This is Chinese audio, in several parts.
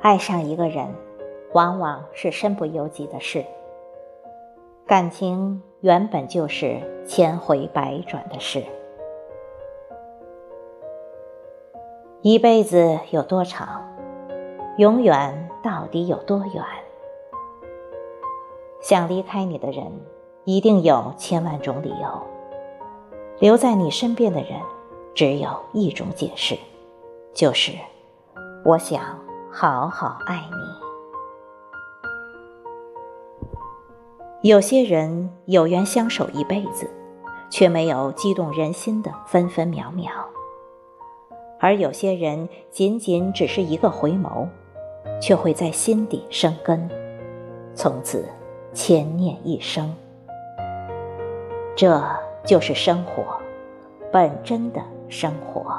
爱上一个人，往往是身不由己的事。感情原本就是千回百转的事。一辈子有多长？永远到底有多远？想离开你的人，一定有千万种理由；留在你身边的人，只有一种解释，就是我想。好好爱你。有些人有缘相守一辈子，却没有激动人心的分分秒秒；而有些人仅仅只是一个回眸，却会在心底生根，从此牵念一生。这就是生活，本真的生活。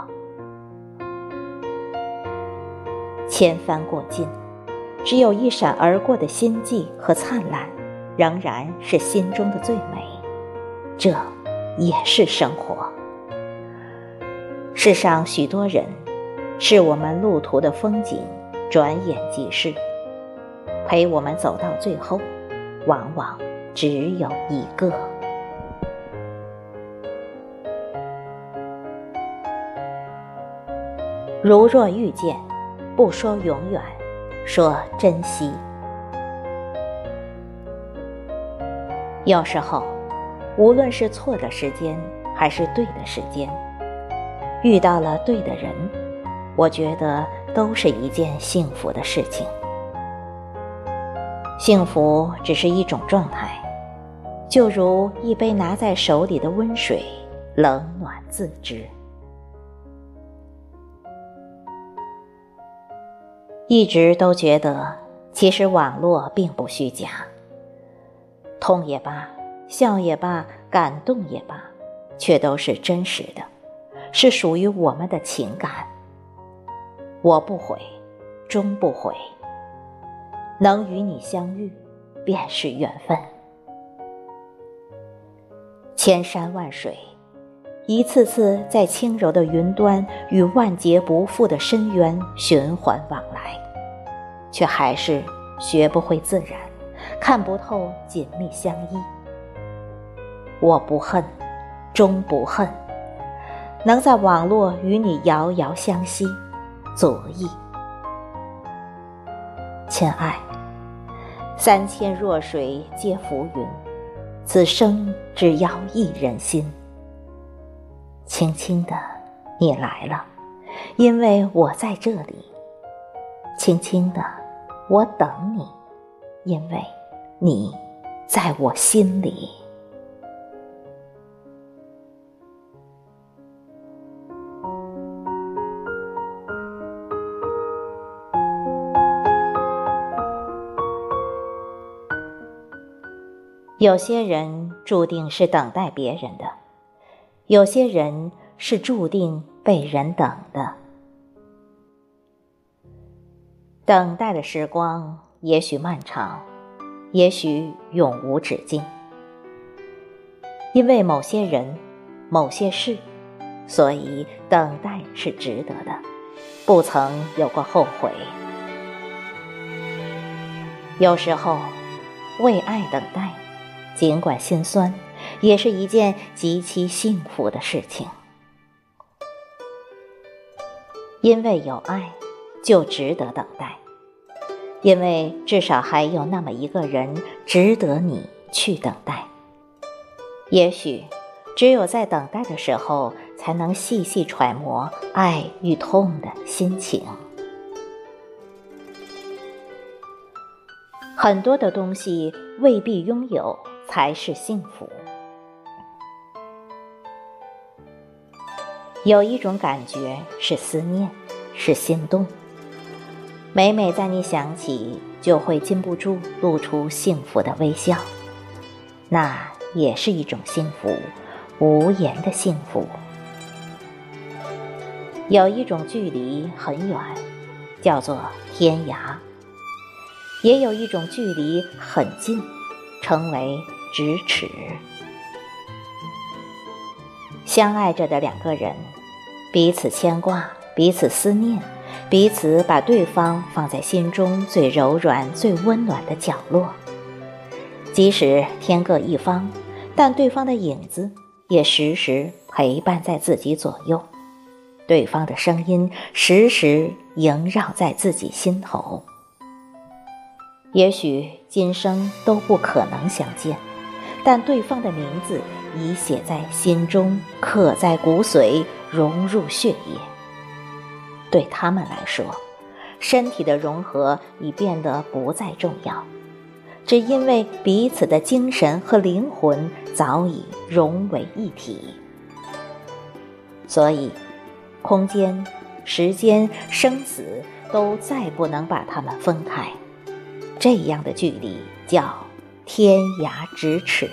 千帆过尽，只有一闪而过的心悸和灿烂，仍然是心中的最美。这，也是生活。世上许多人，是我们路途的风景，转眼即逝。陪我们走到最后，往往只有一个。如若遇见。不说永远，说珍惜。有时候，无论是错的时间还是对的时间，遇到了对的人，我觉得都是一件幸福的事情。幸福只是一种状态，就如一杯拿在手里的温水，冷暖自知。一直都觉得，其实网络并不虚假。痛也罢，笑也罢，感动也罢，却都是真实的，是属于我们的情感。我不悔，终不悔。能与你相遇，便是缘分。千山万水，一次次在轻柔的云端与万劫不复的深渊循环往来。却还是学不会自然，看不透紧密相依。我不恨，终不恨，能在网络与你遥遥相惜，足矣。亲爱，三千弱水皆浮云，此生只要一人心。轻轻的，你来了，因为我在这里。轻轻的。我等你，因为你在我心里。有些人注定是等待别人的，有些人是注定被人等的。等待的时光也许漫长，也许永无止境。因为某些人、某些事，所以等待是值得的，不曾有过后悔。有时候，为爱等待，尽管心酸，也是一件极其幸福的事情。因为有爱。就值得等待，因为至少还有那么一个人值得你去等待。也许，只有在等待的时候，才能细细揣摩爱与痛的心情。很多的东西未必拥有才是幸福。有一种感觉是思念，是心动。每每在你想起，就会禁不住露出幸福的微笑，那也是一种幸福，无言的幸福。有一种距离很远，叫做天涯；也有一种距离很近，称为咫尺。相爱着的两个人，彼此牵挂，彼此思念，彼此把对方放在心中最柔软、最温暖的角落。即使天各一方，但对方的影子也时时陪伴在自己左右，对方的声音时时萦绕在自己心头。也许今生都不可能相见，但对方的名字。已写在心中，刻在骨髓，融入血液。对他们来说，身体的融合已变得不再重要，只因为彼此的精神和灵魂早已融为一体。所以，空间、时间、生死都再不能把他们分开。这样的距离叫天涯咫尺。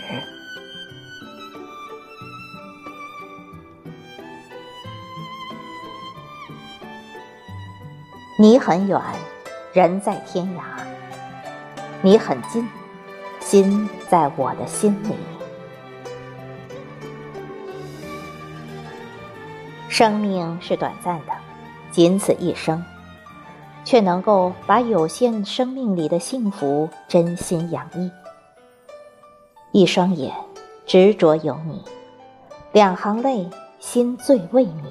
你很远，人在天涯；你很近，心在我的心里。生命是短暂的，仅此一生，却能够把有限生命里的幸福真心洋溢。一双眼，执着有你；两行泪，心醉为你。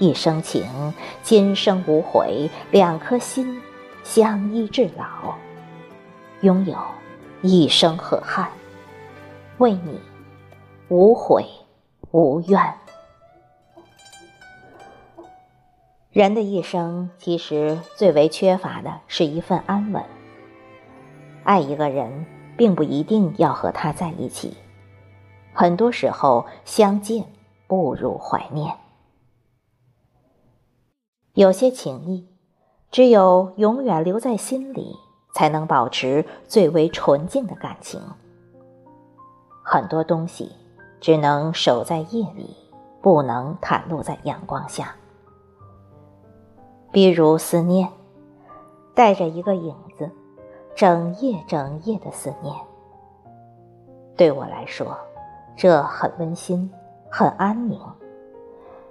一生情，今生无悔，两颗心相依至老，拥有一生河汉，为你无悔无怨。人的一生，其实最为缺乏的是一份安稳。爱一个人，并不一定要和他在一起，很多时候相见不如怀念。有些情谊，只有永远留在心里，才能保持最为纯净的感情。很多东西只能守在夜里，不能袒露在阳光下。比如思念，带着一个影子，整夜整夜的思念。对我来说，这很温馨，很安宁。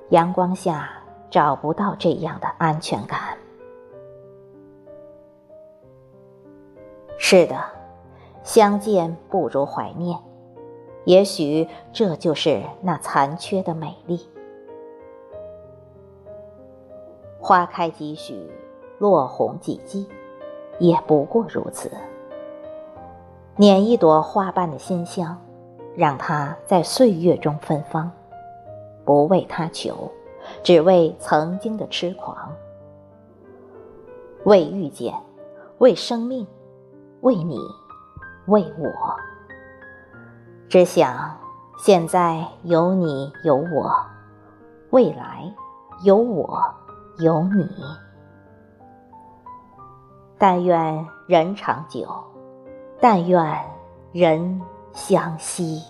阳光下。找不到这样的安全感。是的，相见不如怀念，也许这就是那残缺的美丽。花开几许，落红几季，也不过如此。捻一朵花瓣的馨香，让它在岁月中芬芳，不为他求。只为曾经的痴狂，为遇见，为生命，为你，为我。只想现在有你有我，未来有我有你。但愿人长久，但愿人相惜。